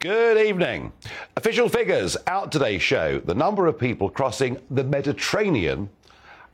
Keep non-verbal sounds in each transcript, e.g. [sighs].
Good evening. Official figures out today show. The number of people crossing the Mediterranean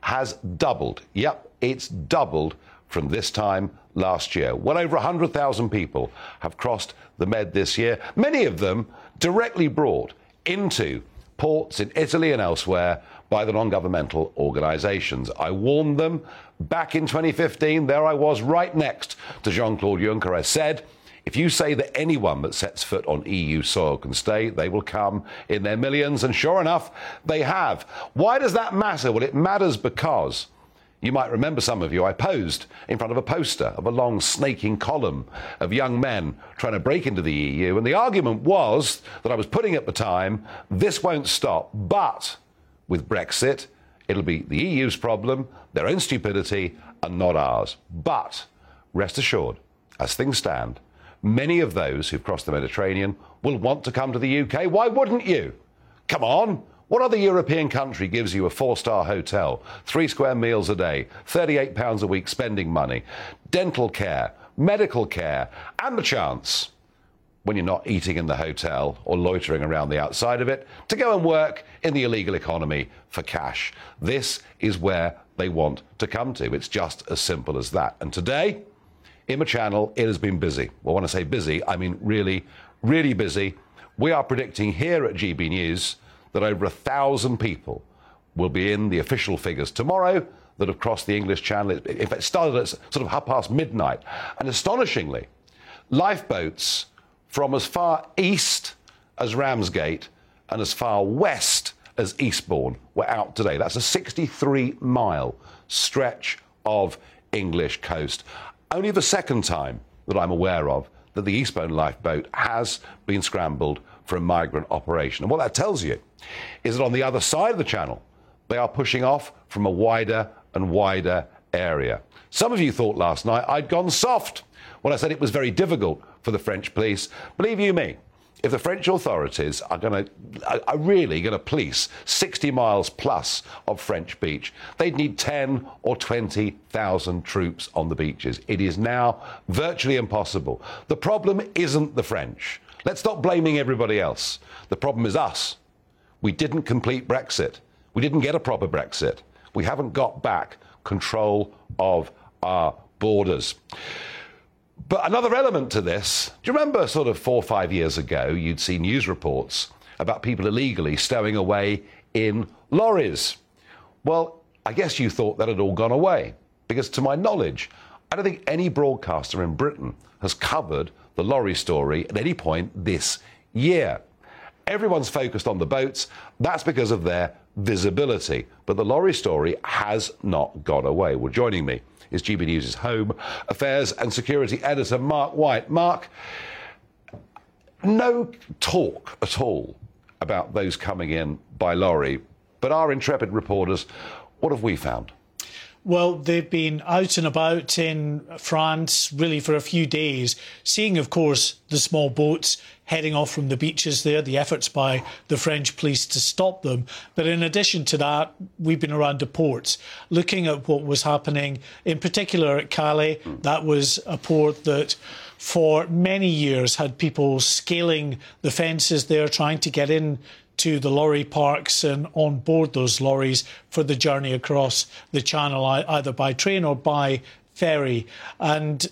has doubled. Yep, it's doubled from this time last year. Well over 100,000 people have crossed the Med this year, many of them directly brought into ports in Italy and elsewhere by the non governmental organisations. I warned them back in 2015. There I was right next to Jean Claude Juncker. I said, if you say that anyone that sets foot on EU soil can stay, they will come in their millions. And sure enough, they have. Why does that matter? Well, it matters because you might remember some of you, I posed in front of a poster of a long snaking column of young men trying to break into the EU. And the argument was that I was putting at the time, this won't stop. But with Brexit, it'll be the EU's problem, their own stupidity, and not ours. But rest assured, as things stand, many of those who've crossed the Mediterranean will want to come to the UK. Why wouldn't you? Come on. What other European country gives you a four star hotel, three square meals a day, £38 a week spending money, dental care, medical care, and the chance, when you're not eating in the hotel or loitering around the outside of it, to go and work in the illegal economy for cash? This is where they want to come to. It's just as simple as that. And today, in the channel, it has been busy. Well, when I say busy, I mean really, really busy. We are predicting here at GB News that over a thousand people will be in the official figures tomorrow that have crossed the English Channel. In fact, it started at sort of half past midnight. And astonishingly, lifeboats from as far east as Ramsgate and as far west as Eastbourne were out today. That's a 63 mile stretch of English coast. Only the second time that I'm aware of that the Eastbourne lifeboat has been scrambled for a migrant operation. And what that tells you is that on the other side of the channel, they are pushing off from a wider and wider area. Some of you thought last night I'd gone soft when I said it was very difficult for the French police. Believe you me, if the French authorities are going to are really going to police 60 miles plus of French beach, they'd need 10 or 20,000 troops on the beaches. It is now virtually impossible. The problem isn't the French. Let's stop blaming everybody else. The problem is us. We didn't complete Brexit. We didn't get a proper Brexit. We haven't got back control of our borders. But another element to this, do you remember sort of four or five years ago, you'd see news reports about people illegally stowing away in lorries? Well, I guess you thought that had all gone away. Because to my knowledge, I don't think any broadcaster in Britain has covered the lorry story at any point this year. Everyone's focused on the boats. That's because of their visibility. But the lorry story has not gone away. Well, joining me is GB News' Home Affairs and Security Editor, Mark White. Mark, no talk at all about those coming in by lorry, but our intrepid reporters, what have we found? Well, they've been out and about in France really for a few days, seeing, of course, the small boats heading off from the beaches there, the efforts by the French police to stop them. But in addition to that, we've been around the ports, looking at what was happening, in particular at Calais. That was a port that for many years had people scaling the fences there, trying to get in to the lorry parks and on board those lorries for the journey across the channel, either by train or by ferry. And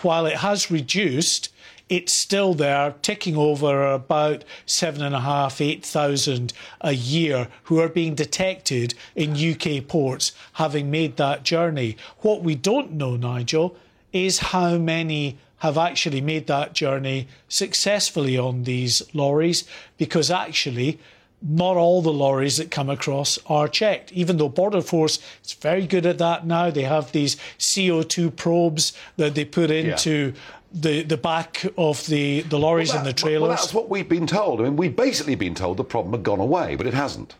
while it has reduced, it's still there, ticking over about seven and a half, eight thousand a year who are being detected in UK ports having made that journey. What we don't know, Nigel, is how many have actually made that journey successfully on these lorries because actually not all the lorries that come across are checked. Even though Border Force is very good at that now, they have these CO2 probes that they put into. Yeah. The, the back of the, the lorries well, that, and the trailers. Well, that's what we've been told. I mean, we've basically been told the problem had gone away, but it hasn't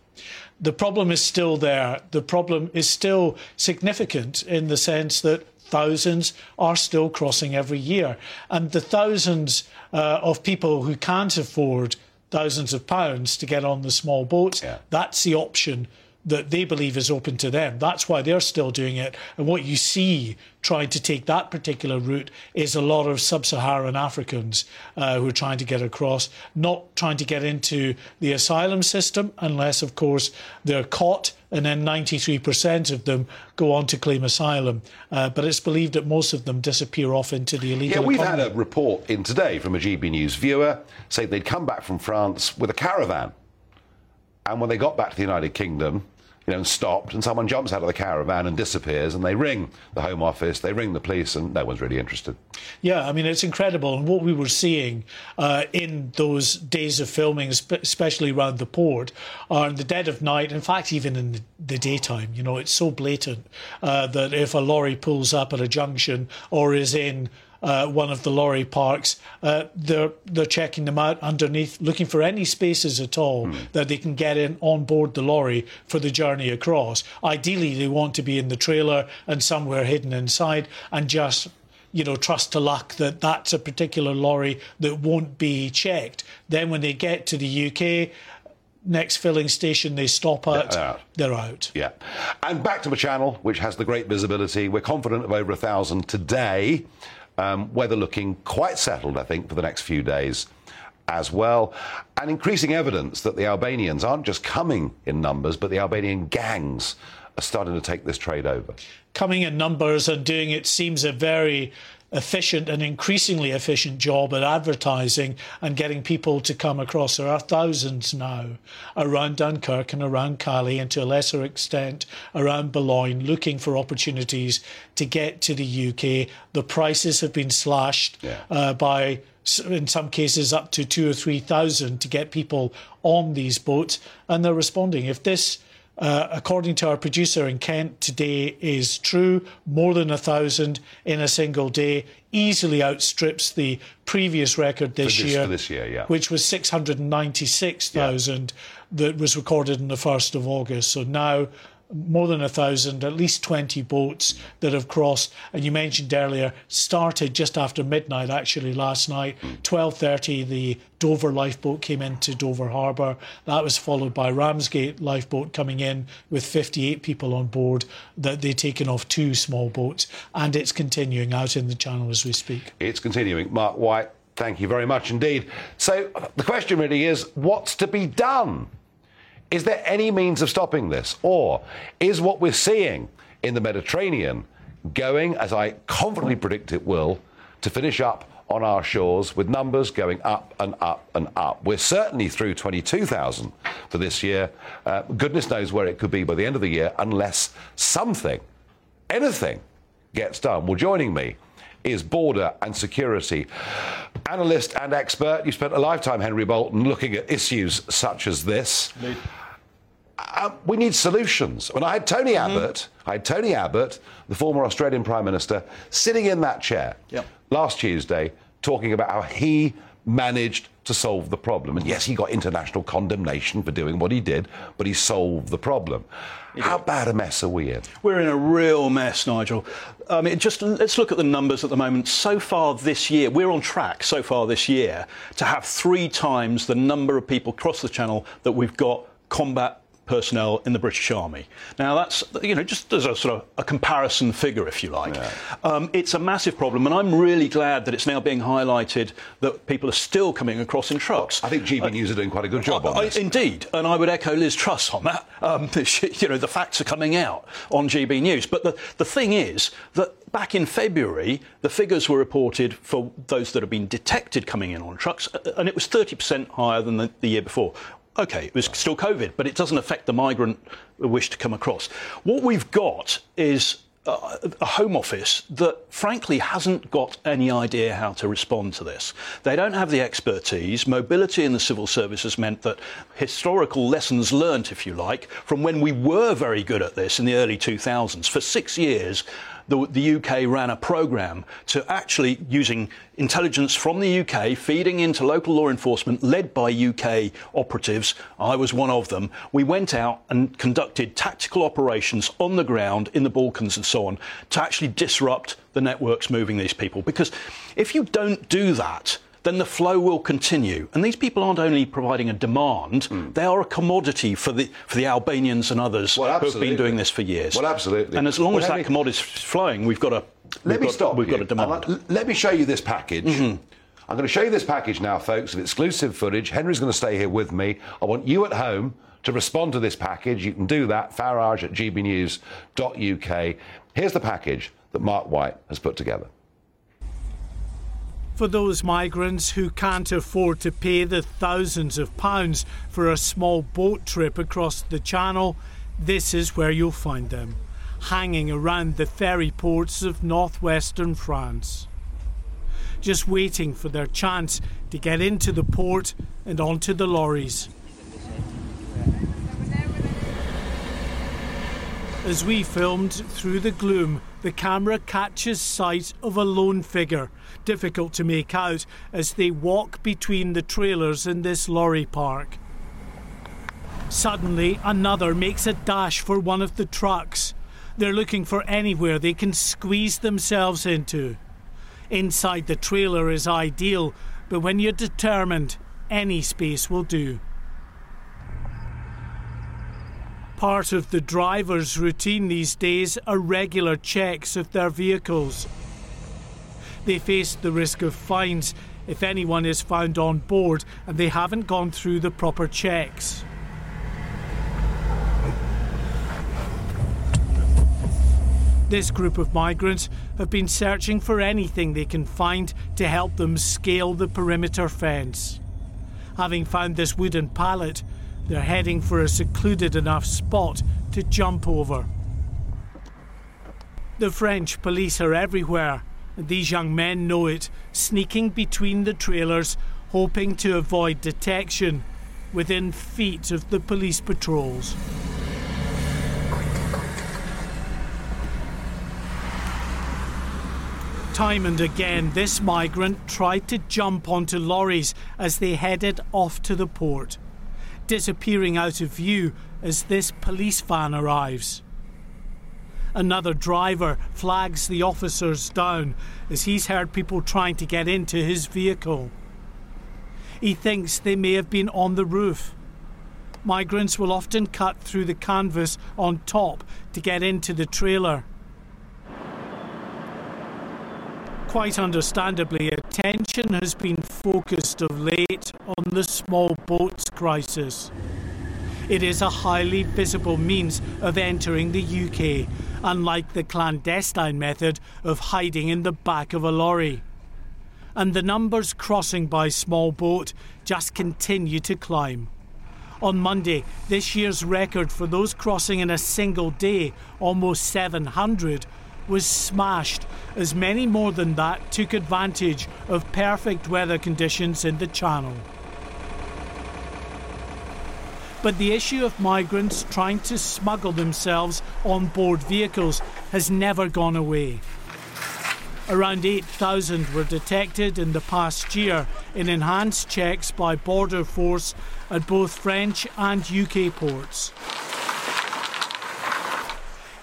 the problem is still there. The problem is still significant in the sense that thousands are still crossing every year. And the thousands uh, of people who can't afford thousands of pounds to get on the small boats, yeah. that's the option that they believe is open to them. That's why they're still doing it. And what you see trying to take that particular route is a lot of sub Saharan Africans uh, who are trying to get across, not trying to get into the asylum system unless, of course, they're caught. And then 93% of them go on to claim asylum. Uh, but it's believed that most of them disappear off into the illegal Yeah, we've economy. had a report in today from a GB News viewer saying they'd come back from France with a caravan. And when they got back to the United Kingdom, you know, and stopped, and someone jumps out of the caravan and disappears, and they ring the Home Office, they ring the police, and no one's really interested. Yeah, I mean, it's incredible. And what we were seeing uh, in those days of filming, especially around the port, are in the dead of night, in fact, even in the, daytime, you know, it's so blatant uh, that if a lorry pulls up at a junction or is in uh, one of the lorry parks, uh, they're they're checking them out underneath, looking for any spaces at all Hmm. that they can get in on board the lorry for the journey across. Ideally, they want to be in the trailer and somewhere hidden inside, and just you know trust to luck that that's a particular lorry that won't be checked. Then when they get to the UK. Next filling station they stop at, They're out. they're out. Yeah. And back to the channel, which has the great visibility. We're confident of over a thousand today. Um, weather looking quite settled, I think, for the next few days as well. And increasing evidence that the Albanians aren't just coming in numbers, but the Albanian gangs are starting to take this trade over. coming in numbers and doing it seems a very efficient and increasingly efficient job at advertising and getting people to come across. There are thousands now around Dunkirk and around Calais and to a lesser extent around Boulogne looking for opportunities to get to the UK. The prices have been slashed Yeah. uh, by in some cases up to two or three thousand to get people on these boats and they're responding. If this uh, according to our producer in Kent today, is true. More than a thousand in a single day easily outstrips the previous record this, this- year, for this year, yeah. which was 696,000 that was recorded on the 1st of August. So now more than a thousand, at least 20 boats that have crossed. And you mentioned earlier, started just after midnight, actually, last night. 12.30, the Dover lifeboat came into Dover Harbour. That was followed by Ramsgate lifeboat coming in with 58 people on board that they'd taken off two small boats. And it's continuing out in the channel as we speak. It's continuing. Mark White, thank you very much indeed. So the question really is what's to be done? Is there any means of stopping this? Or is what we're seeing in the Mediterranean going, as I confidently predict it will, to finish up on our shores with numbers going up and up and up? We're certainly through 22,000 for this year. Uh, goodness knows where it could be by the end of the year unless something, anything, gets done. Well, joining me is border and security analyst and expert. You spent a lifetime, Henry Bolton, looking at issues such as this. Uh, we need solutions. When I had Tony Abbott, I had Tony Abbott, the former Australian Prime Minister, sitting in that chair Yep. last Tuesday talking about how he managed to solve the problem. And yes, he got international condemnation for doing what he did, but he solved the problem. How bad a mess are we in? We're in a real mess, Nigel. I mean, just let's look at the numbers at the moment. So far this year, we're on track so far this year to have three times the number of people across the channel that we've got combat personnel in the British Army. Now, that's, you know, just as a sort of a comparison figure, if you like. Um, it's a massive problem, and I'm really glad that it's now being highlighted that people are still coming across in trucks. I think GB News are doing quite a good job on I- this. Indeed, and I would echo Liz Truss on that. Um, [laughs] you know, the facts are coming out on GB News. But the, the thing is that back in February, the figures were reported for those that have been detected coming in on trucks, uh, and it was 30% higher than the, the year before. Okay, it was still COVID, but it doesn't affect the migrant wish to come across. What we've got is uh, a Home Office that, frankly, hasn't got any idea how to respond to this. They don't have the expertise. Mobility in the civil service has meant that historical lessons learnt, if you like, from when we were very good at this in the early 2000s. For six years, the, the UK ran a programme to actually using intelligence from the UK, feeding into local law enforcement led by UK operatives. I was one of them. We went out and conducted tactical operations on the ground in the Balkans and so on to actually disrupt the networks moving these people. Because if you don't do that, then the flow will continue. And these people aren't only providing a demand, mm. they are a commodity for the, for the Albanians and others well, who have been doing this for years. Well, absolutely. And as long well, as that me, commodity is flowing, we've got a. Let me got, stop. We've you. got a demand. let me show you this package. Mm-hmm. I'm going to show you this package now, folks, of exclusive footage. Henry's going to stay here with me. I want you at home to respond to this package. You can do that, farage at gbnews.uk. Here's the package that Mark White has put together. For those migrants who can't afford to pay the thousands of pounds for a small boat trip across the Channel, this is where you'll find them, hanging around the ferry ports of northwestern France just waiting for their chance to get into the port and onto the lorries. As we filmed through the gloom, the camera catches sight of a lone figure, difficult to make out as they walk between the trailers in this lorry park. Suddenly, another makes a dash for one of the trucks. They're looking for anywhere they can squeeze themselves into. Inside the trailer is ideal, but when you're determined, any space will do. Part of the driver's routine these days are regular checks of their vehicles. They face the risk of fines if anyone is found on board and they haven't gone through the proper checks. This group of migrants have been searching for anything they can find to help them scale the perimeter fence. Having found this wooden pallet, they're heading for a secluded enough spot to jump over. The French police are everywhere, and these young men know it, sneaking between the trailers, hoping to avoid detection within feet of the police patrols. Time and again, this migrant tried to jump onto lorries as they headed off to the port, disappearing out of view as this police van arrives. Another driver flags the officers down as he's heard people trying to get into his vehicle. He thinks they may have been on the roof. Migrants will often cut through the canvas on top to get into the trailer. Quite understandably, attention has been focused of late on the small boats crisis. It is a highly visible means of entering the UK, unlike the clandestine method of hiding in the back of a lorry. And the numbers crossing by small boat just continue to climb. On Monday, this year's record for those crossing in a single day, almost 700, was smashed, as many more than that took advantage of perfect weather conditions in the Channel. But the issue of migrants trying to smuggle themselves on board vehicles has never gone away. Around 8,000 were detected in the past year in enhanced checks by Border Force at both French and UK ports.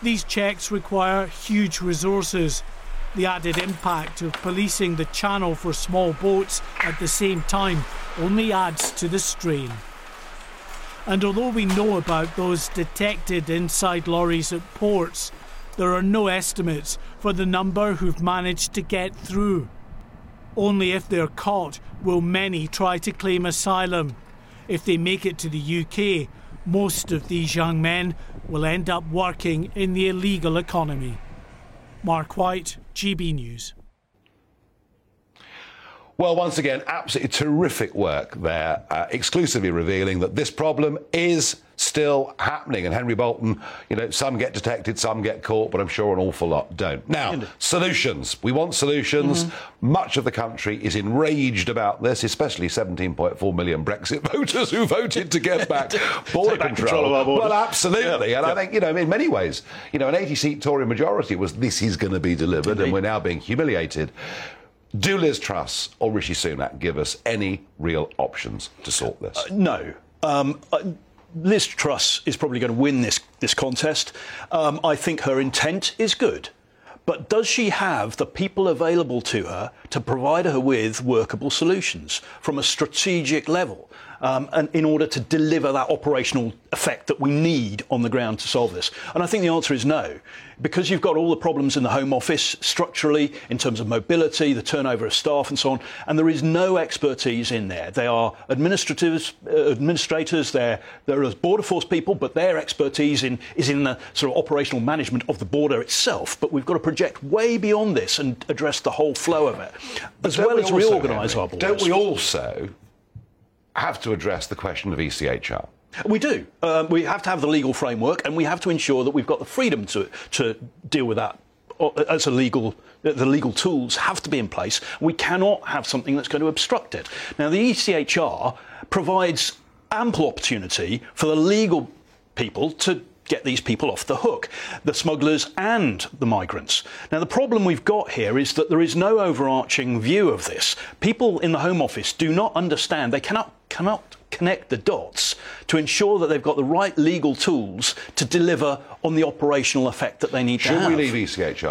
These checks require huge resources. The added impact of policing the channel for small boats at the same time only adds to the strain. And although we know about those detected inside lorries at ports, there are no estimates for the number who've managed to get through. Only if they're caught will many try to claim asylum. If they make it to the UK, most of these young men will end up working in the illegal economy. Mark White, GB News. Well, once again, absolutely terrific work there, uh, exclusively revealing that this problem is still happening. And Henry Bolton, you know, some get detected, some get caught, but I'm sure an awful lot don't. Now, solutions. We want solutions. Mm-hmm. Much of the country is enraged about this, especially 17.4 million Brexit [laughs] voters who voted to get [laughs] back border back control. control well, absolutely. Yeah. And yeah. I think, you know, in many ways, you know, an 80 seat Tory majority was this is going to be delivered, Indeed. and we're now being humiliated. Do Liz Truss or Rishi Sunak give us any real options to sort this? Uh, no. Um, uh, Liz Truss is probably going to win this, this contest. Um, I think her intent is good. But does she have the people available to her to provide her with workable solutions from a strategic level? Um, and in order to deliver that operational effect that we need on the ground to solve this? And I think the answer is no. Because you've got all the problems in the Home Office structurally, in terms of mobility, the turnover of staff, and so on, and there is no expertise in there. They are administrators, uh, administrators, they're, they're border force people, but their expertise in, is in the sort of operational management of the border itself. But we've got to project way beyond this and address the whole flow of it, as well as reorganise our borders. Don't we also have to address the question of ECHR. We do. Um, we have to have the legal framework, and we have to ensure that we've got the freedom to to deal with that uh, as a legal. The legal tools have to be in place. We cannot have something that's going to obstruct it. Now, the ECHR provides ample opportunity for the legal people to get these people off the hook, the smugglers and the migrants. Now, the problem we've got here is that there is no overarching view of this. People in the Home Office do not understand, they cannot, cannot connect the dots to ensure that they've got the right legal tools to deliver on the operational effect that they need should to have. Should we leave?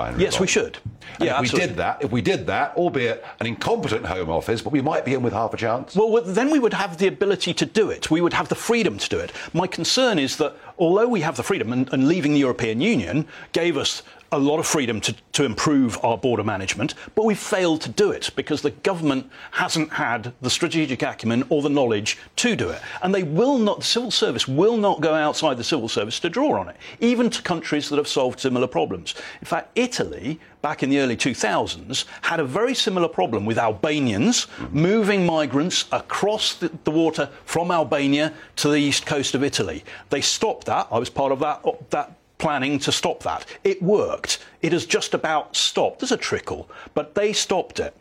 Henry yes, we should. And yeah, if absolutely. we did that, if we did that, albeit an incompetent Home Office, but we might be in with half a chance. Well, then we would have the ability to do it. We would have the freedom to do it. My concern is that although we have the freedom, and, and leaving the European Union gave us a lot of freedom to, to improve our border management, but we've failed to do it because the government hasn't had the strategic acumen or the knowledge to do it. And they will not, the civil service will not go outside the civil service to draw on it, even to countries that have solved similar problems. In fact, Italy, back in the early 2000s, had a very similar problem with Albanians moving migrants across the, the water from Albania to the east coast of Italy. They stopped that. I was part of that, that planning to stop that. It worked. It has just about stopped. There's a trickle, but they stopped it.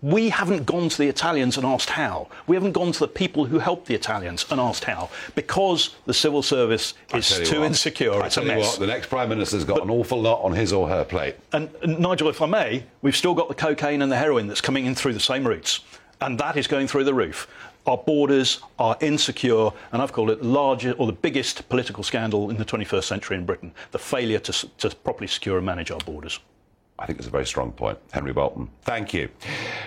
We haven't gone to the Italians and asked how. We haven't gone to the people who helped the Italians and asked how. Because the civil service is too what, insecure. I it's tell a mess. What, the next Prime Minister's got but, an awful lot on his or her plate. And, and Nigel, if I may, we've still got the cocaine and the heroin that's coming in through the same routes. And that is going through the roof. Our borders are insecure, and I've called it the largest or the biggest political scandal in the 21st century in Britain the failure to, to properly secure and manage our borders. I think it's a very strong point. Henry Bolton, thank you.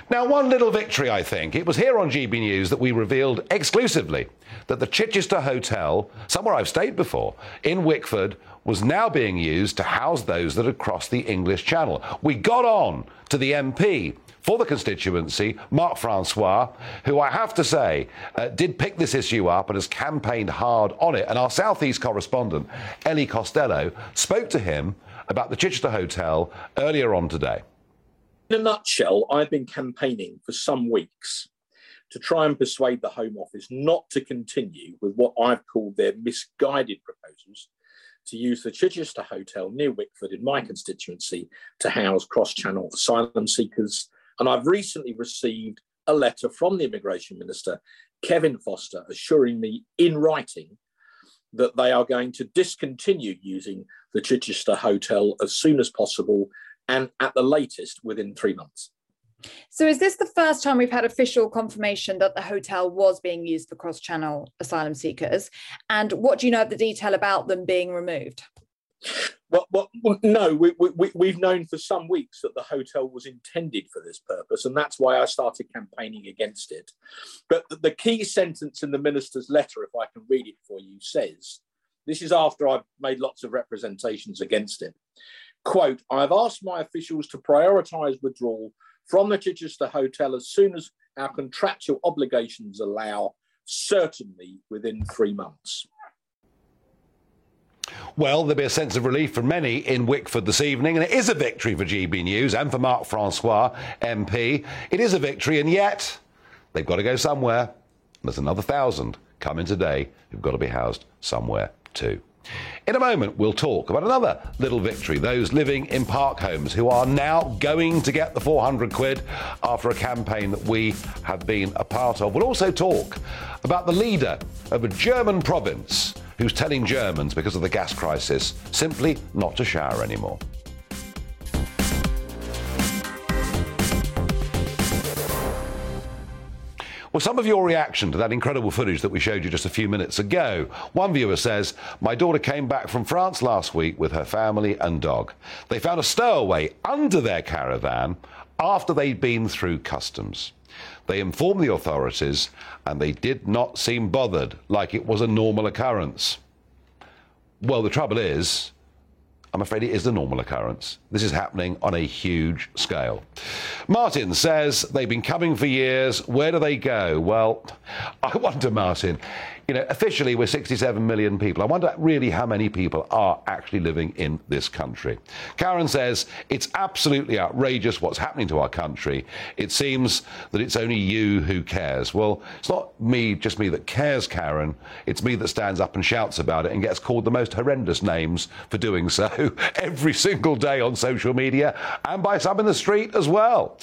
Now, one little victory, I think. It was here on GB News that we revealed exclusively that the Chichester Hotel, somewhere I've stayed before, in Wickford, was now being used to house those that had crossed the English Channel. We got on to the MP for the constituency, Mark Francois, who I have to say uh, did pick this issue up and has campaigned hard on it. And our Southeast correspondent, Ellie Costello, spoke to him about the Chichester Hotel earlier on today. In a nutshell, I've been campaigning for some weeks to try and persuade the Home Office not to continue with what I've called their misguided proposals to use the Chichester Hotel near Wickford in my constituency to house cross channel asylum seekers and I've recently received a letter from the Immigration Minister, Kevin Foster, assuring me in writing that they are going to discontinue using the Chichester Hotel as soon as possible and at the latest within three months. So, is this the first time we've had official confirmation that the hotel was being used for cross channel asylum seekers? And what do you know of the detail about them being removed? Well, well, no, we, we, we've known for some weeks that the hotel was intended for this purpose, and that's why I started campaigning against it. But the key sentence in the minister's letter, if I can read it for you, says this is after I've made lots of representations against it. Quote, I've asked my officials to prioritise withdrawal from the Chichester Hotel as soon as our contractual obligations allow, certainly within three months. Well, there'll be a sense of relief for many in Wickford this evening, and it is a victory for GB News and for Mark Francois, MP. It is a victory, and yet they've got to go somewhere. There's another thousand coming today who've got to be housed somewhere too. In a moment, we'll talk about another little victory those living in park homes who are now going to get the 400 quid after a campaign that we have been a part of. We'll also talk about the leader of a German province who's telling Germans, because of the gas crisis, simply not to shower anymore. Well, some of your reaction to that incredible footage that we showed you just a few minutes ago. One viewer says, My daughter came back from France last week with her family and dog. They found a stowaway under their caravan after they'd been through customs. They informed the authorities and they did not seem bothered like it was a normal occurrence. Well, the trouble is, I'm afraid it is the normal occurrence. This is happening on a huge scale. Martin says they've been coming for years. Where do they go? Well, [laughs] I wonder, Martin, you know, officially we're 67 million people. I wonder really how many people are actually living in this country. Karen says it's absolutely outrageous what's happening to our country. It seems that it's only you who cares. Well, it's not me, just me that cares, Karen. It's me that stands up and shouts about it and gets called the most horrendous names for doing so [laughs] every single day on social media and by some in the street as well.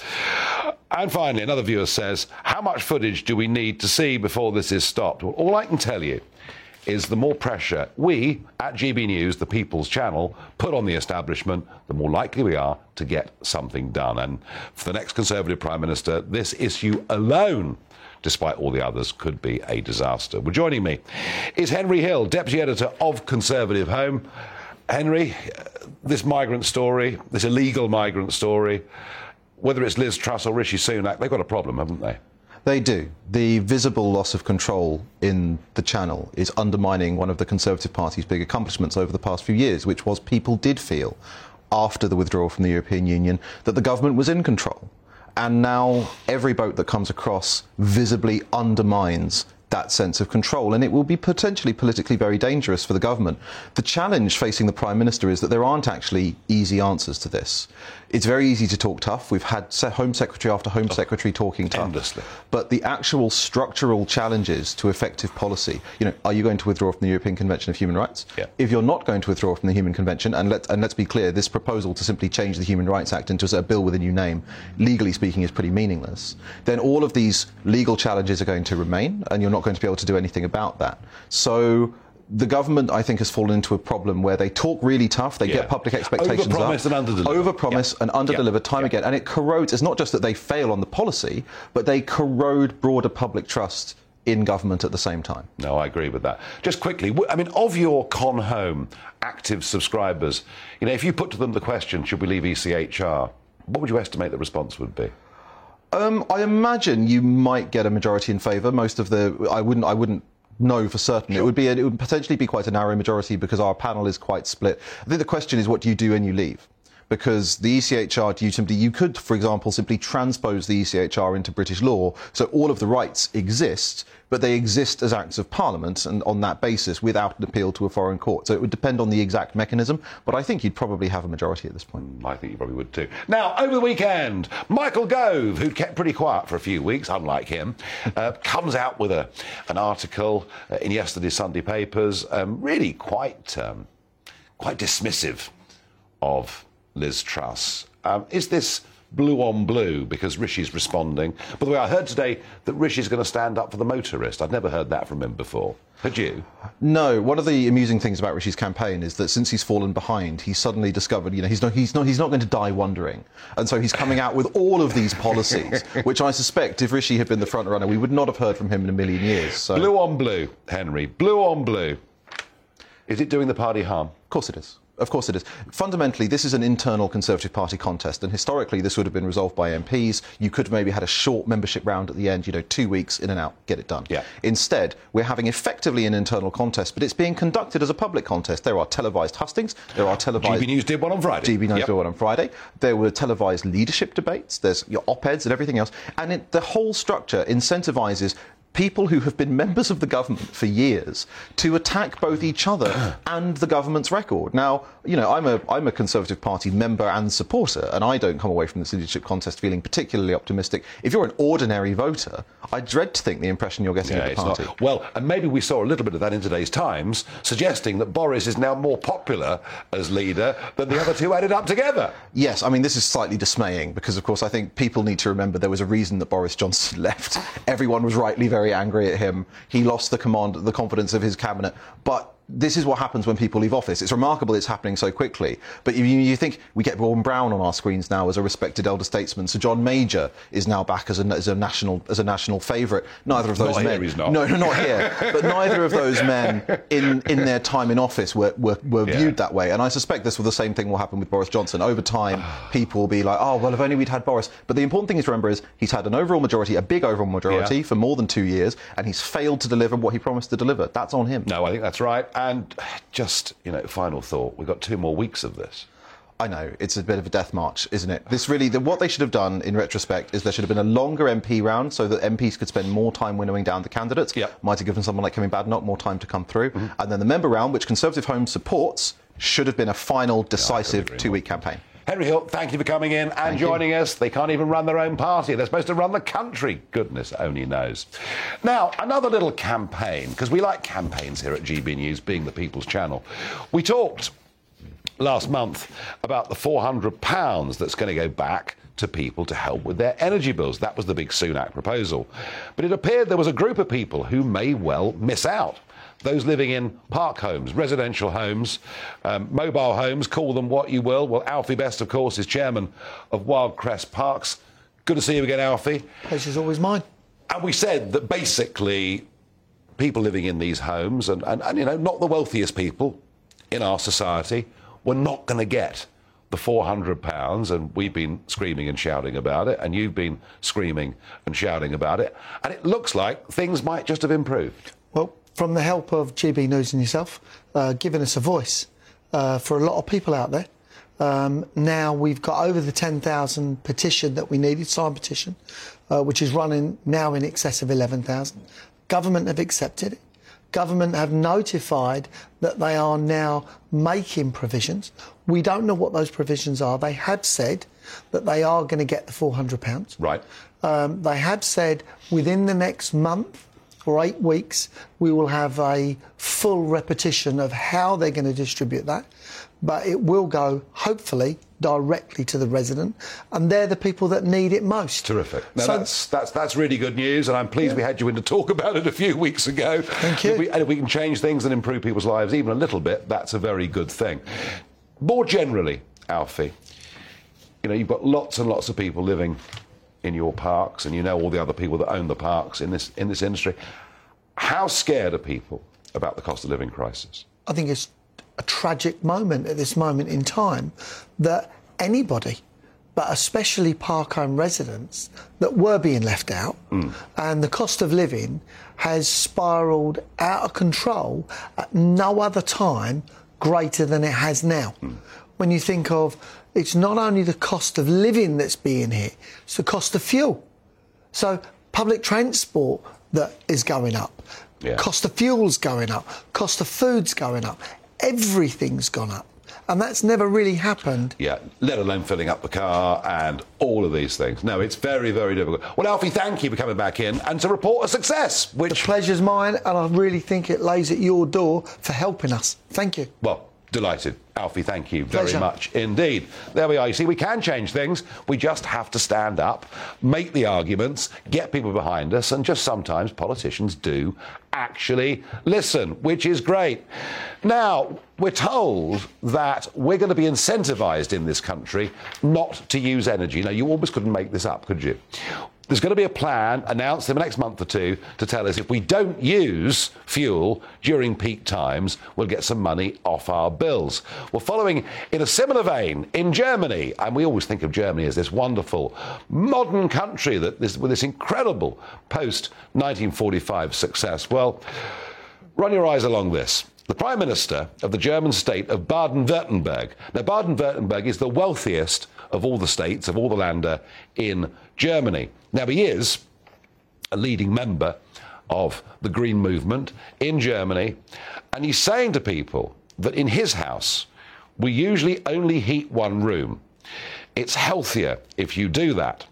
And finally, another viewer says, How much footage do we need to see before this is stopped? Well, all I can tell you is the more pressure we at GB News, the People's Channel, put on the establishment, the more likely we are to get something done. And for the next Conservative Prime Minister, this issue alone despite all the others, could be a disaster. Well, joining me is Henry Hill, Deputy Editor of Conservative Home. Henry, this migrant story, this illegal migrant story, whether it's Liz Truss or Rishi Sunak, they've got a problem, haven't they? They do. The visible loss of control in the channel is undermining one of the Conservative Party's big accomplishments over the past few years, which was people did feel after the withdrawal from the European Union that the government was in control. And now every boat that comes across visibly undermines that sense of control, and it will be potentially politically very dangerous for the government. The challenge facing the Prime Minister is that there aren't actually easy answers to this. It's very easy to talk tough. We've had Home Secretary after Home oh, Secretary talking tough. Endlessly. But the actual structural challenges to effective policy, you know, are you going to withdraw from the European Convention of Human Rights? Yeah. If you're not going to withdraw from the Human Convention, and, let, and let's be clear, this proposal to simply change the Human Rights Act into a bill with a new name, legally speaking, is pretty meaningless, then all of these legal challenges are going to remain, and you're not going to be able to do anything about that. So the government, I think, has fallen into a problem where they talk really tough, they Yeah. get public expectations Overpromise up, and underdeliver. overpromise Yeah. and underdeliver Yeah. time again, and it corrodes. It's not just that they fail on the policy, but they corrode broader public trust in government at the same time. No, I agree with that. Just quickly, I mean, of your Con Home active subscribers, you know, if you put to them the question, should we leave ECHR, what would you estimate the response would be? Um, I imagine you might get a majority in favour. Most of the, I wouldn't, I wouldn't know for certain. It would be, it would potentially be quite a narrow majority because our panel is quite split. I think the question is, what do you do when you leave? Because the ECHR, do you you could, for example, simply transpose the ECHR into British law, so all of the rights exist, but they exist as acts of parliament, and on that basis, without an appeal to a foreign court. So it would depend on the exact mechanism, but I think you'd probably have a majority at this point. I think you probably would too. Now, over the weekend, Michael Gove, who'd kept pretty quiet for a few weeks, unlike him, [laughs] uh, comes out with a, an article uh, in yesterday's Sunday papers, um, really quite, um, quite dismissive of Liz Truss. Um, is this blue on blue because Rishi's responding? By the way, I heard today that Rishi's going to stand up for the motorist. I'd never heard that from him before. Had you? No, one of the amusing things about Rishi's campaign is that since he's fallen behind, he's suddenly discovered, you know, he's not, he's not, he's not going to die wondering, and so he's coming out with all of these policies, [laughs] which I suspect, if Rishi had been the front runner, we would not have heard from him in a million years. So, Blue on blue, Henry. Blue on blue. Is it doing the party harm? of course it is. Of course it is. Fundamentally, this is an internal Conservative Party contest, and historically, this would have been resolved by MPs. You could have maybe had a short membership round at the end, you know, two weeks in and out, get it done. Yeah. Instead, we're having effectively an internal contest, but it's being conducted as a public contest. There are televised hustings, there are televised. GB News did one on Friday. GB News Yep. did one on Friday. There were televised leadership debates. There's your op-eds and everything else, and it, the whole structure incentivises people who have been members of the government for years to attack both each other [clears throat] and the government's record. Now, you know, I'm a I'm a Conservative Party member and supporter, and I don't come away from this leadership contest feeling particularly optimistic. If you're an ordinary voter, I dread to think the impression you're getting Yeah, of the party. not. Well, and maybe we saw a little bit of that in today's Times, suggesting that Boris is now more popular as leader than the other two added up together. Yes, I mean, this is slightly dismaying because, of course, I think people need to remember there was a reason that Boris Johnson [laughs] left. Everyone was rightly very angry at him. He lost the command, the confidence of his cabinet. But this is what happens when people leave office. It's remarkable it's happening so quickly. But you, you think we get Gordon Brown on our screens now as a respected elder statesman. Sir John Major is now back as a, as a national as a national favourite. Neither of those not men. Here, he's not. No, no, not here. [laughs] but neither of those men in, in their time in office were, were, were Yeah. viewed that way. And I suspect this will the same thing will happen with Boris Johnson. Over time, [sighs] people will be like, oh, well, if only we'd had Boris. But the important thing is to remember is he's had an overall majority, a big overall majority Yeah. for more than two years, and he's failed to deliver what he promised to deliver. That's on him. No, I think that's right. And just, you know, final thought we've got two more weeks of this. I know it's a bit of a death march, isn't it? This really, the, what they should have done in retrospect is there should have been a longer MP round so that MPs could spend more time winnowing down the candidates. Yep. Might have given someone like Kemi Badenoch more time to come through, mm-hmm. and then the member round, which Conservative Home supports, should have been a final, decisive agree two-week campaign. Henry Hill, thank you for coming in and Thank you. joining us. They can't even run their own party. They're supposed to run the country. Goodness only knows. Now, another little campaign, because we like campaigns here at GB News, being the People's Channel. We talked last month about the £400 that's going to go back to people to help with their energy bills. That was the big Sunak proposal. But it appeared there was a group of people who may well miss out. Those living in park homes, residential homes, um, mobile homes, call them what you will. Well, Alfie Best, of course, is chairman of Wyldecrest Parks. Good to see you again, Alfie. Pleasure's always mine. And we said that basically people living in these homes and, and, and you know, not the wealthiest people in our society were not going to get the £400 and we've been screaming and shouting about it and you've been screaming and shouting about it and it looks like things might just have improved. Well, from the help of GB News and yourself, uh, giving us a voice uh, for a lot of people out there. Um, now we've got over the 10,000 petition that we needed, signed petition, uh, which is running now in excess of 11,000. Government have accepted it. Government have notified that they are now making provisions. We don't know what those provisions are. They have said that they are going to get the £400. Right. Um, they have said within the next month or eight weeks, we will have a full repetition of how they're going to distribute that. But it will go, hopefully, directly to the resident, and they're the people that need it most. Terrific. Now So- that's, that's, that's really good news, and I'm pleased we had you in to talk [laughs] about it a few weeks ago. Thank you. If we, and if we can change things and improve people's lives even a little bit, that's a very good thing. More generally, Alfie, you know, you've got lots and lots of people living in your parks, and you know all the other people that own the parks in this, in this industry. How scared are people about the cost of living crisis? I think it's a tragic moment at this moment in time that anybody, but especially park home residents, that were being left out, mm. and the cost of living has spiralled out of control at no other time greater than it has now. Mm. When you think of it's not only the cost of living that's being hit, it's the cost of fuel. So public transport that is going up, Yeah. cost of fuel's going up, cost of food's going up, everything's gone up. And that's never really happened. Yeah, let alone filling up the car and all of these things. No, it's very, very difficult. Well, Alfie, thank you for coming back in and to report a success, The which, pleasure's mine, and I really think it lays at your door for helping us. Thank you. well, delighted. Alfie, thank you very Pleasure. much indeed. There we are. You see, we can change things. We just have to stand up, make the arguments, get people behind us, and just sometimes politicians do actually listen, which is great. Now, we're told that we're going to be incentivized in this country not to use energy. Now, you almost couldn't make this up, could you? There's going to be a plan announced in the next month or two to tell us if we don't use fuel during peak times, we'll get some money off our bills. We're following in a similar vein in Germany, and we always think of Germany as this wonderful modern country that this, with this incredible post 1945 success. Well, run your eyes along this. The Prime Minister of the German state of Baden Württemberg. Now, Baden Württemberg is the wealthiest of all the states, of all the Länder in Germany. Now, he is a leading member of the Green Movement in Germany, and he's saying to people that in his house, we usually only heat one room. It's healthier if you do that.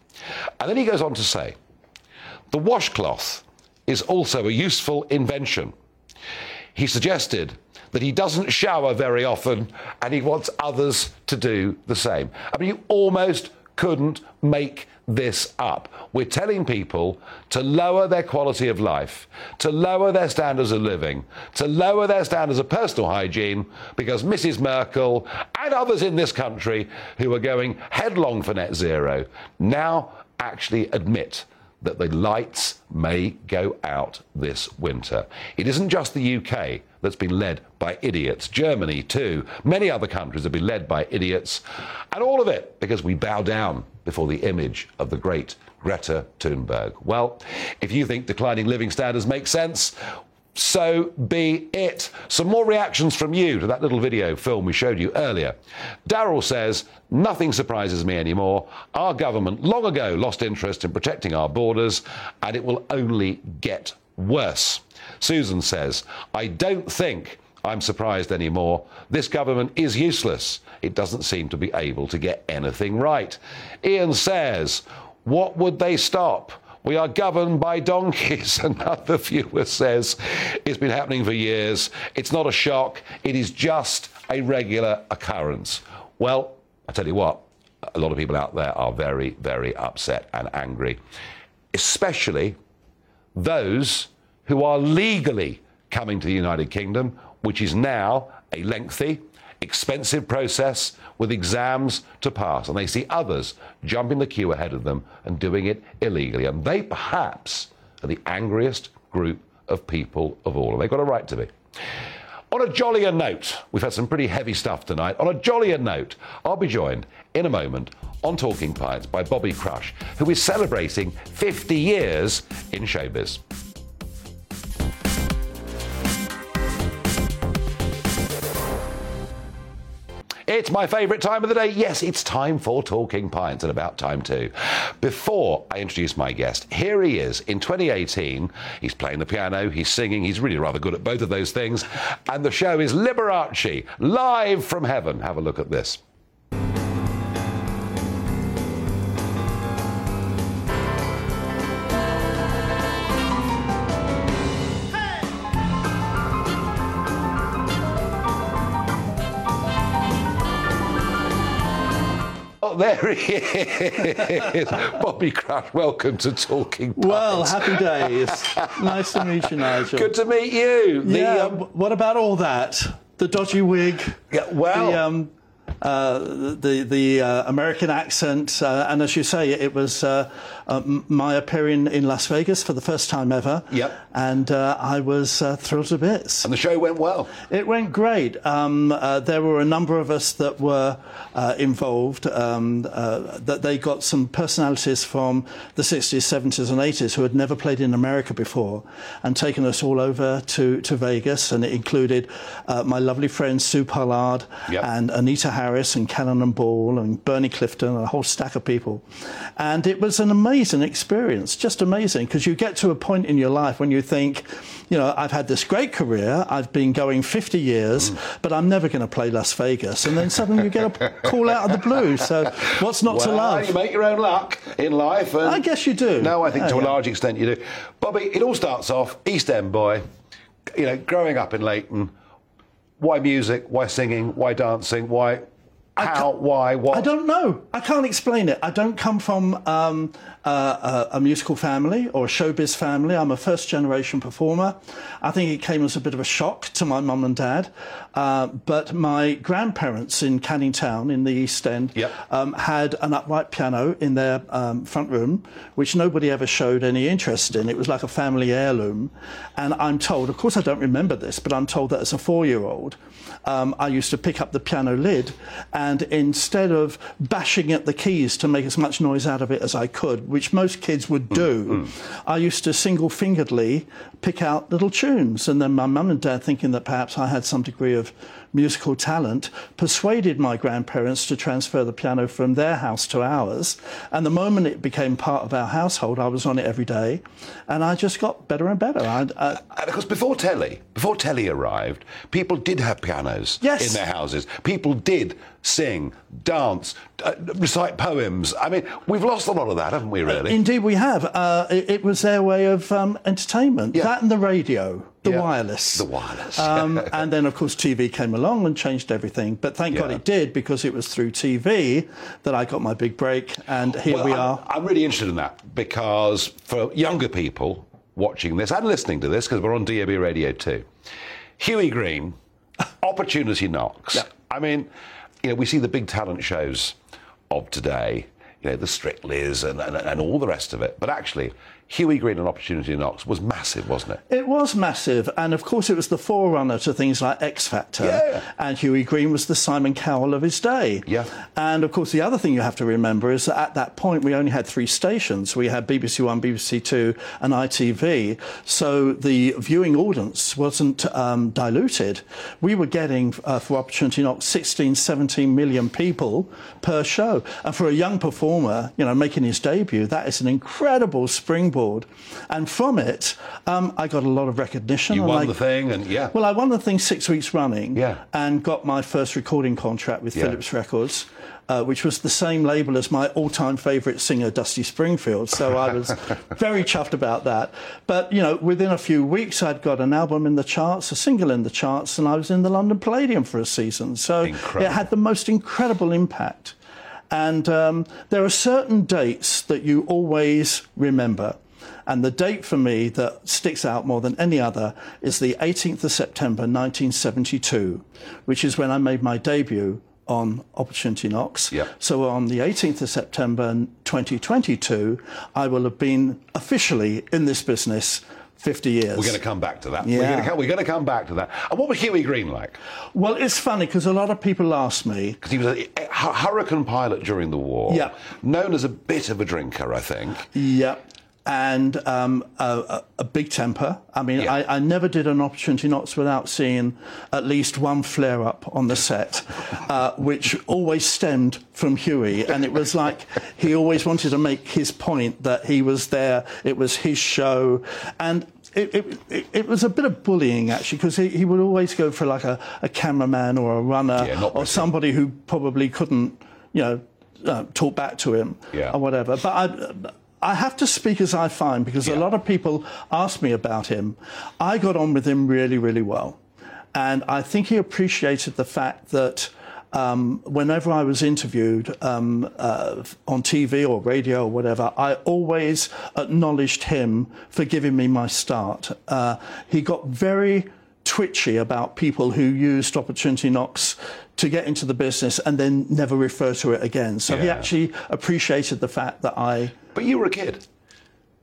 And then he goes on to say, the washcloth is also a useful invention. He suggested that he doesn't shower very often and he wants others to do the same. I mean, you almost couldn't make this up. We're telling people to lower their quality of life, to lower their standards of living, to lower their standards of personal hygiene because Mrs. Merkel and others in this country who are going headlong for net zero now actually admit that the lights may go out this winter. It isn't just the UK that's been led by idiots. Germany, too. Many other countries have been led by idiots. And all of it because we bow down before the image of the great Greta Thunberg. Well, if you think declining living standards make sense, so be it. Some more reactions from you to that little video film we showed you earlier. Daryl says, Nothing surprises me anymore. Our government long ago lost interest in protecting our borders, and it will only get worse. Susan says, I don't think I'm surprised anymore. This government is useless. It doesn't seem to be able to get anything right. Ian says, What would they stop? We are governed by donkeys. [laughs] Another viewer says it's been happening for years. It's not a shock. It is just a regular occurrence. Well, I tell you what, a lot of people out there are very, very upset and angry, especially those who are legally coming to the United Kingdom, which is now a lengthy, expensive process with exams to pass. And they see others jumping the queue ahead of them and doing it illegally. And they perhaps are the angriest group of people of all. And they've got a right to be. On a jollier note, we've had some pretty heavy stuff tonight. On a jollier note, I'll be joined in a moment on Talking Pints by Bobby Crush, who is celebrating 50 years in showbiz. It's my favourite time of the day. Yes, it's time for Talking Pints, and about time too. Before I introduce my guest, here he is in 2018. He's playing the piano, he's singing, he's really rather good at both of those things. And the show is Liberace, live from heaven. Have a look at this. There he is. [laughs] Bobby Crush, welcome to Talking Pints. Well, happy days. [laughs] nice to meet you, Nigel. Good to meet you. The, yeah, um, what about all that? The dodgy wig, yeah, well, the, um, uh, the, the uh, American accent, uh, and as you say, it was uh, uh, my appearing in Las Vegas for the first time ever. Yep. And uh, I was thrilled to bits. and the show went well. It went great. Um, there were a number of us that were involved. Um, that they got some personalities from the 60s, 70s, and 80s who had never played in America before, and taken us all over to, to Vegas. And it included my lovely friend Sue Pollard Yep. and Anita Harris and Cannon and Ball and Bernie Clifton and a whole stack of people. And it was an amazing experience, just amazing, because you get to a point in your life when you think, you know, I've had this great career, I've been going 50 years, but I'm never going to play Las Vegas. And then suddenly you get a call out of the blue. So what's not to Well, love? you make your own luck in life. And I guess you do. No, I think Yeah, to a large extent you do. Bobby, it all starts off East End boy, you know, growing up in Leyton. Why music? Why singing? Why dancing? Why? How? Why? What? I don't know. I can't explain it. I don't come from um, uh, a, a musical family or a showbiz family. I'm a first generation performer. I think it came as a bit of a shock to my mum and dad. Uh, but my grandparents in Canning Town in the East End Yep. um, had an upright piano in their um, front room, which nobody ever showed any interest in. It was like a family heirloom. And I'm told, of course, I don't remember this, but I'm told that as a four year old, um, I used to pick up the piano lid and instead of bashing at the keys to make as much noise out of it as I could, which most kids would mm, do, mm. I used to single fingeredly pick out little tunes. And then my mum and dad, thinking that perhaps I had some degree of musical talent, persuaded my grandparents to transfer the piano from their house to ours. And the moment it became part of our household, I was on it every day. And I just got better and better. I, uh, And of course, before telly, before telly arrived, people did have pianos Yes. in their houses. People did sing, dance, uh, recite poems. I mean, we've lost a lot of that, haven't we? Really? Indeed, we have. Uh, it, it was their way of um, entertainment. Yeah. That and the radio. The Yeah. wireless. The wireless. Um, [laughs] and then, of course, TV came along and changed everything. But thank God it did because it was through TV that I got my big break. And here Well, we I'm, are. I'm really interested in that because for younger people watching this and listening to this, because we're on DAB Radio too, Hughie Green, [laughs] Opportunity Knocks. Yeah. I mean, you know, we see the big talent shows of today, you know, the Strickleys and, and, and all the rest of it. But actually, Hughie Green and Opportunity Knocks was massive, wasn't it? It was massive, and of course, it was the forerunner to things like X Factor. Yeah. And Hughie Green was the Simon Cowell of his day. Yeah. And of course, the other thing you have to remember is that at that point, we only had three stations. We had BBC One, BBC Two, and ITV. So the viewing audience wasn't um, diluted. We were getting, uh, for Opportunity Knock, 16, 17 million people per show. And for a young performer, you know, making his debut, that is an incredible springboard. And from it, um, I got a lot of recognition. You won I- the thing, and yeah. well, I won the thing six weeks running Yeah. and got my first recording contract with Yeah. Philips Records, uh, which was the same label as my all time favourite singer, Dusty Springfield. So I was [laughs] very chuffed about that. But, you know, within a few weeks, I'd got an album in the charts, a single in the charts, and I was in the London Palladium for a season. So Incredible. it had the most incredible impact. And um, there are certain dates that you always remember. And the date for me that sticks out more than any other is the 18th of September 1972, which is when I made my debut on Opportunity Knocks. Yep. So on the 18th of September 2022, I will have been officially in this business 50 years. We're going to come back to that. We're, Yeah. going to come, we're going to come back to that. And what was Hughie Green like? Well, it's funny because a lot of people ask me, Because he was a, hurricane pilot during the war. Yeah. Known as a bit of a drinker, I think. Yep. And um, a, a, big temper. I mean, Yeah. I, I never did an Opportunity Knocks without seeing at least one flare up on the set, uh, which always stemmed from Hughie. And it was like he always wanted to make his point that he was there, it was his show. And it, it, it, it was a bit of bullying actually because he, he would always go for like a, a cameraman or a runner Yeah, or somebody who probably couldn't, you know, uh, talk back to him Yeah. or whatever. But I, I have to speak as I find because Yeah. a lot of people ask me about him. I got on with him really, really well. And I think he appreciated the fact that um, whenever I was interviewed um, uh, on TV or radio or whatever, I always acknowledged him for giving me my start. Uh, he got very twitchy about people who used opportunity knocks to get into the business and then never refer to it again. So he actually appreciated the fact that I, But you were a kid.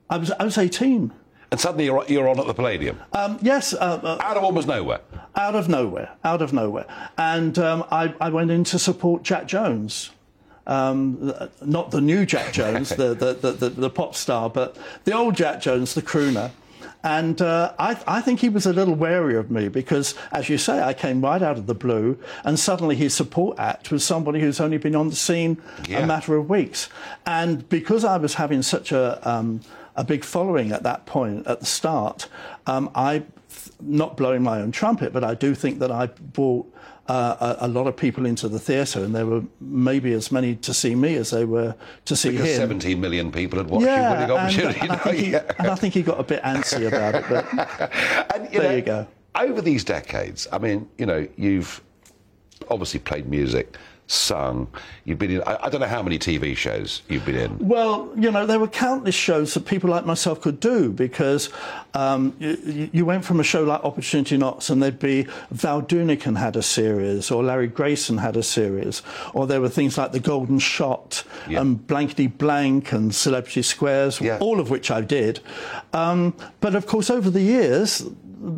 I was, I was 18. And suddenly you're, you're on at the Palladium. Um, yes, uh, uh, out of almost nowhere. out of nowhere, out of nowhere. And um, I, I went in to support Jack Jones. Um, not the new Jack Jones, [laughs] the, the, the, the, the pop star, but the old Jack Jones, the crooner. And uh, I, I think he was a little wary of me because, as you say, I came right out of the blue, and suddenly his support act was somebody who's only been on the scene Yeah. a matter of weeks. And because I was having such a, um, a big following at that point, at the start, um, I, not blowing my own trumpet, but I do think that I brought uh, a, a lot of people into the theatre, and there were maybe as many to see me as they were to see Because him. 17 million people had watched yeah, you winning and, opportunity. and I think he, [laughs] and I think he got a bit antsy about it. But [laughs] And, you There know, you go. Over these decades, I mean, you know, you've obviously played music, sung. You've been in, I, I don't know how many TV shows you've been in. Well, you know, there were countless shows that people like myself could do because um, you, you went from a show like Opportunity Knocks and there'd be Val Doonican had a series or Larry Grayson had a series or there were things like The Golden Shot Yeah. and Blankety Blank and Celebrity Squares, Yeah. all of which I did. Um, but of course, over the years,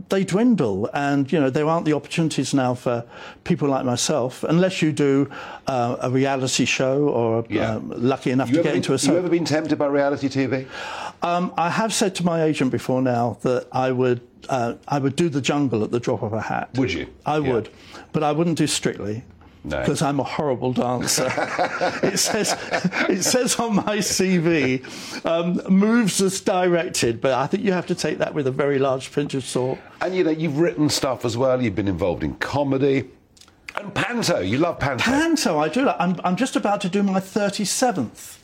they dwindle, and you know there aren't the opportunities now for people like myself, unless you do uh, a reality show or Yeah. um, lucky enough You to get been, into a Have you ever been tempted by reality TV? Um, I have said to my agent before now that I would uh, I would do the jungle at the drop of a hat. Would you? I Yeah. would, but I wouldn't do strictly. No. Because I'm a horrible dancer. it says it says on my CV, um, moves as directed, but I think you have to take that with a very large pinch of salt. And you know, you've written stuff as well. You've been involved in comedy and panto. You love panto. Panto, I do. I'm, I'm just about to do my 37th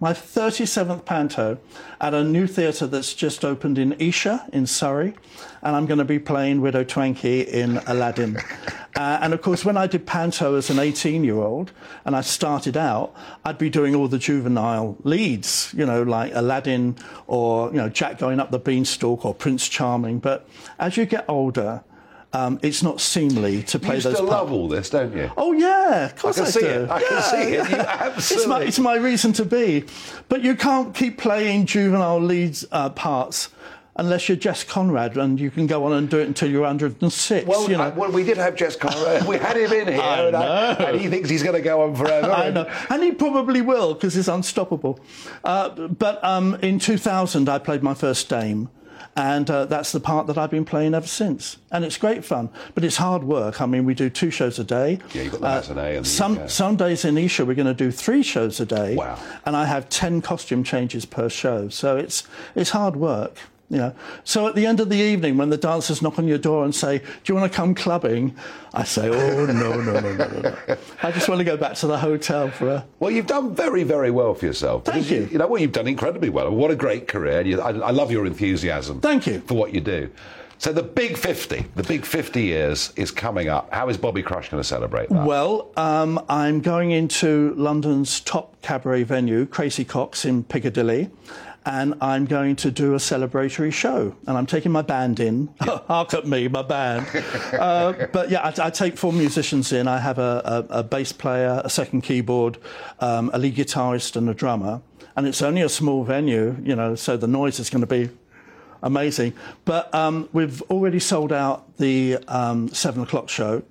my 37th panto at a new theatre that's just opened in Esher in Surrey, and I'm going to be playing Widow Twankey in Aladdin. [laughs] uh, and of course, when I did panto as an 18 year old and I started out, I'd be doing all the juvenile leads, you know, like Aladdin or, you know, Jack going up the beanstalk or Prince Charming. But as you get older, um, it's not seemly to play you those still parts. love all this, don't you? Oh yeah, of I course can I, see do. it. I can Yeah, see it. You yeah. [laughs] It's my, it's my reason to be. But you can't keep playing juvenile leads uh, parts unless you're Jess Conrad and you can go on and do it until you're 106. Well, you know. I- well, we did have Jess Conrad. [laughs] we had him in here, I and, I- and he thinks he's going to go on forever. I and- know, and he probably will because he's unstoppable. Uh, but um, in 2000, I played my first Dame, and uh, that's the part that I've been playing ever since. And it's great fun, but it's hard work. I mean, we do two shows a day. Uh, Yeah, you've got the matinee and the- some yeah. some days in Esher we're going to do three shows a day. Wow. And I have ten costume changes per show, so it's it's hard work. Know. So at the end of the evening, when the dancers knock on your door and say, "Do you want to come clubbing?" I say, "Oh no, no, no, no, no, no! I just want to go back to the hotel for a." Well, you've done very, very well for yourself. Thank you. You know, well, you've done incredibly well. What a great career. You, I, I love your enthusiasm. Thank you. For what you do. So the big 50, the big 50 years is coming up. How is Bobby Crush going to celebrate that? Well, um, I'm going into London's top cabaret venue, Crazy Coqs in Piccadilly, and I'm going to do a celebratory show. And I'm taking my band in. [laughs] Hark at me, my band. [laughs] uh, but yeah, I, I take four musicians in. I have a, a, a bass player, a second keyboard, um, a lead guitarist, and a drummer. And it's only a small venue, you know, so the noise is going to be amazing. But um, we've already sold out the um, seven o'clock show,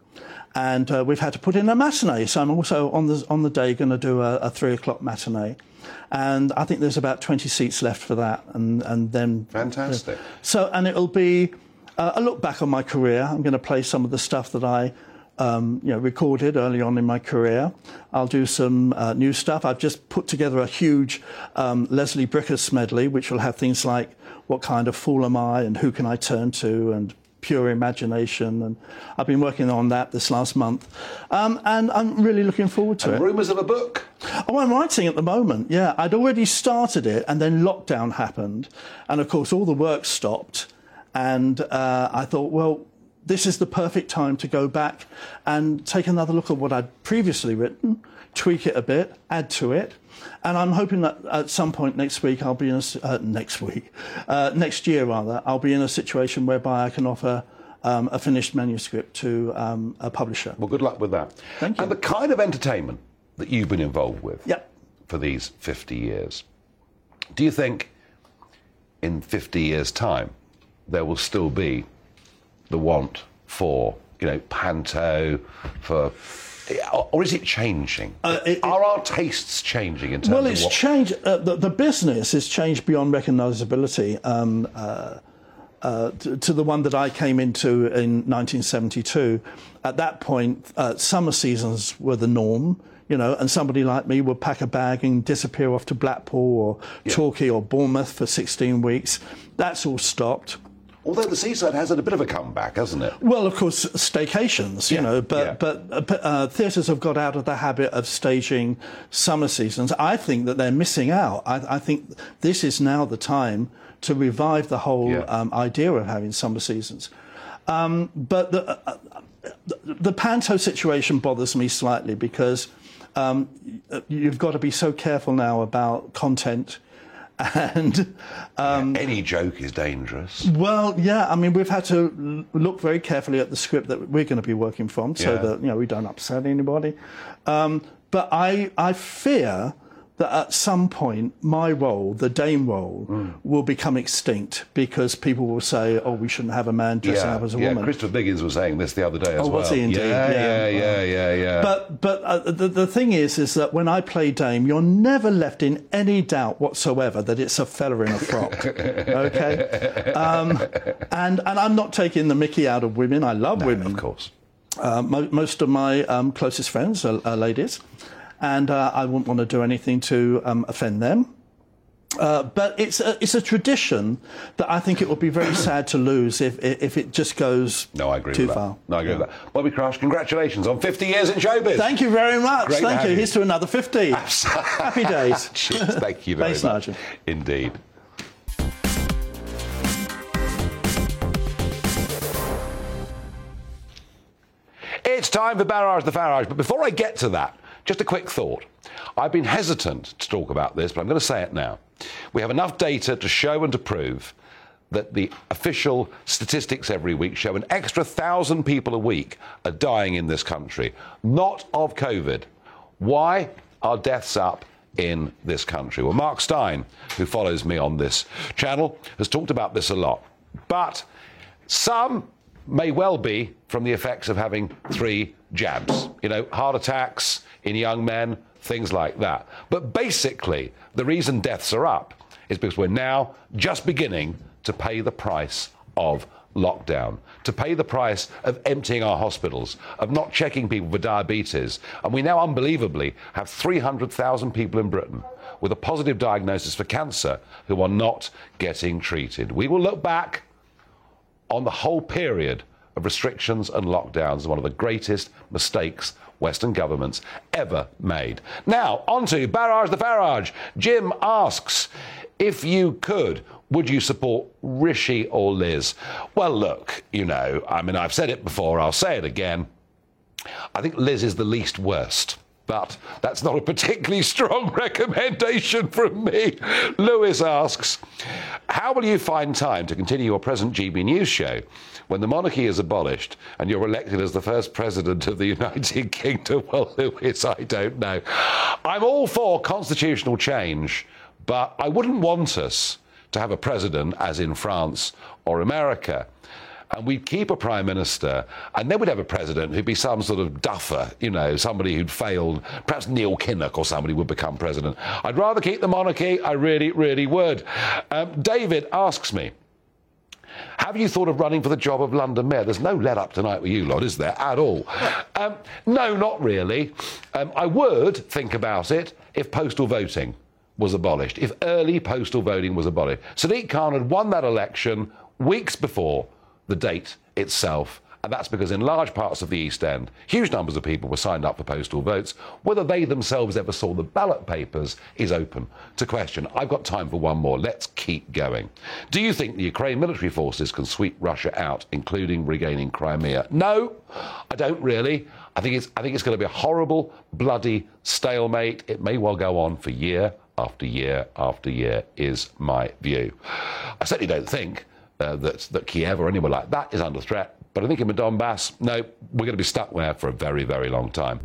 and uh, we've had to put in a matinee. So I'm also on the on the day going to do a, a three o'clock matinee, and I think there's about twenty seats left for that, and and then Fantastic. so, and it'll be uh, a look back on my career. I'm going to play some of the stuff that I. Um, you know, recorded early on in my career. I'll do some uh, new stuff. I've just put together a huge um, Leslie Bricusse medley, which will have things like "What kind of fool am I?" and "Who can I turn to?" and "Pure Imagination." And I've been working on that this last month, um, and I'm really looking forward to it. Rumours of a book. Oh, I'm writing at the moment. Yeah, I'd already started it, and then lockdown happened, and of course all the work stopped. And uh, I thought, well, this is the perfect time to go back and take another look at what I'd previously written, tweak it a bit, add to it. And I'm hoping that at some point next week, I'll be in a uh, next week, uh, next year rather, I'll be in a situation whereby I can offer um, a finished manuscript to um, a publisher. Well, good luck with that. Thank you. And the kind of entertainment that you've been involved with Yep. for these 50 years, do you think in 50 years' time there will still be the want for, you know, panto, for. Or is it changing? Uh, it- Are our tastes changing in terms Well, of it's what? changed. Uh, the, the business has changed beyond recognisability um, uh, uh, to, to the one that I came into in 1972. At that point, uh, summer seasons were the norm. You know, and somebody like me would pack a bag and disappear off to Blackpool or Torquay or Bournemouth for 16 weeks. That's all stopped. Although the seaside has had a bit of a comeback, hasn't it? Well, of course, staycations, you Yeah, know, but yeah. but uh, but, uh, theatres have got out of the habit of staging summer seasons. I think that they're missing out. I, I think this is now the time to revive the whole Yeah. um, idea of having summer seasons. Um, but the, uh, uh, the the panto situation bothers me slightly because um, you've got to be so careful now about content [laughs] and. Um, Any joke is dangerous. well, yeah. I mean, we've had to look very carefully at the script that we're going to be working from, so Yeah. that you know we don't upset anybody. Um, but I, I fear that at some point my role, the dame role, Mm. will become extinct because people will say, "Oh, we shouldn't have a man dressing up as a yeah. woman." Christopher Biggins was saying this the other day as Oh, well. was he indeed? Yeah, yeah, Yeah. yeah, yeah, yeah. But but uh, the the thing is, is that when I play Dame, you're never left in any doubt whatsoever that it's a fella in a frock. [laughs] okay, um, and and I'm not taking the Mickey out of women. I love women, of course. Uh, mo- most of my um, closest friends are, are ladies, and uh, I wouldn't want to do anything to um, offend them. Uh, but it's a, it's a tradition that I think it would be very [coughs] sad to lose if if it just goes no, I agree too with far. That. No, I agree yeah. with that. Bobby Crush, congratulations on 50 years in showbiz. Thank you very much. Great Thank you. you. Here's to another 50. [laughs] Happy days. [laughs] Thank you [laughs] very Thanks, much. Nigel. Indeed. It's time for Barrage the Farage, but before I get to that, just a quick thought. I've been hesitant to talk about this, but I'm going to say it now. We have enough data to show and to prove that the official statistics every week show an extra thousand people a week are dying in this country, not of COVID. Why are deaths up in this country? Well, Mark Steyn, who follows me on this channel, has talked about this a lot. But some may well be from the effects of having three jabs. You know, heart attacks in young men, things like that. But basically, the reason deaths are up is because we're now just beginning to pay the price of lockdown, to pay the price of emptying our hospitals, of not checking people for diabetes. And we now unbelievably have 300,000 people in Britain with a positive diagnosis for cancer who are not getting treated. We will look back on the whole period of restrictions and lockdowns as one of the greatest mistakes Western governments ever made. Now, on to Barrage the Farage. Jim asks if you could, would you support Rishi or Liz? Well, look, you know, I mean, I've said it before, I'll say it again. I think Liz is the least worst. But that's not a particularly [laughs] strong recommendation from me. Lewis asks, How will you find time to continue your present GB News show when the monarchy is abolished and you're elected as the first president of the United [laughs] Kingdom? Well, Lewis, I don't know. I'm all for constitutional change, but I wouldn't want us to have a president as in France or America and we'd keep a prime minister, and then we'd have a president who'd be some sort of duffer, you know, somebody who'd failed. Perhaps Neil Kinnock or somebody would become president. I'd rather keep the monarchy. I really, really would. Um, David asks me. Have you thought of running for the job of London Mayor? There's no let up tonight with you lot, is there, at all? Um, no, not really. Um, I would think about it if postal voting was abolished, if early postal voting was abolished. Sadiq Khan had won that election weeks before the date itself. And that's because in large parts of the East End, huge numbers of people were signed up for postal votes. Whether they themselves ever saw the ballot papers is open to question. I've got time for one more. Let's keep going. Do you think the Ukraine military forces can sweep Russia out, including regaining Crimea? No, I don't really. I think it's, I think it's going to be a horrible, bloody stalemate. It may well go on for year after year after year, is my view. I certainly don't think uh, that, that Kiev or anywhere like that is under threat. But I think in Donbass, no, we're going to be stuck there for a very, very long time.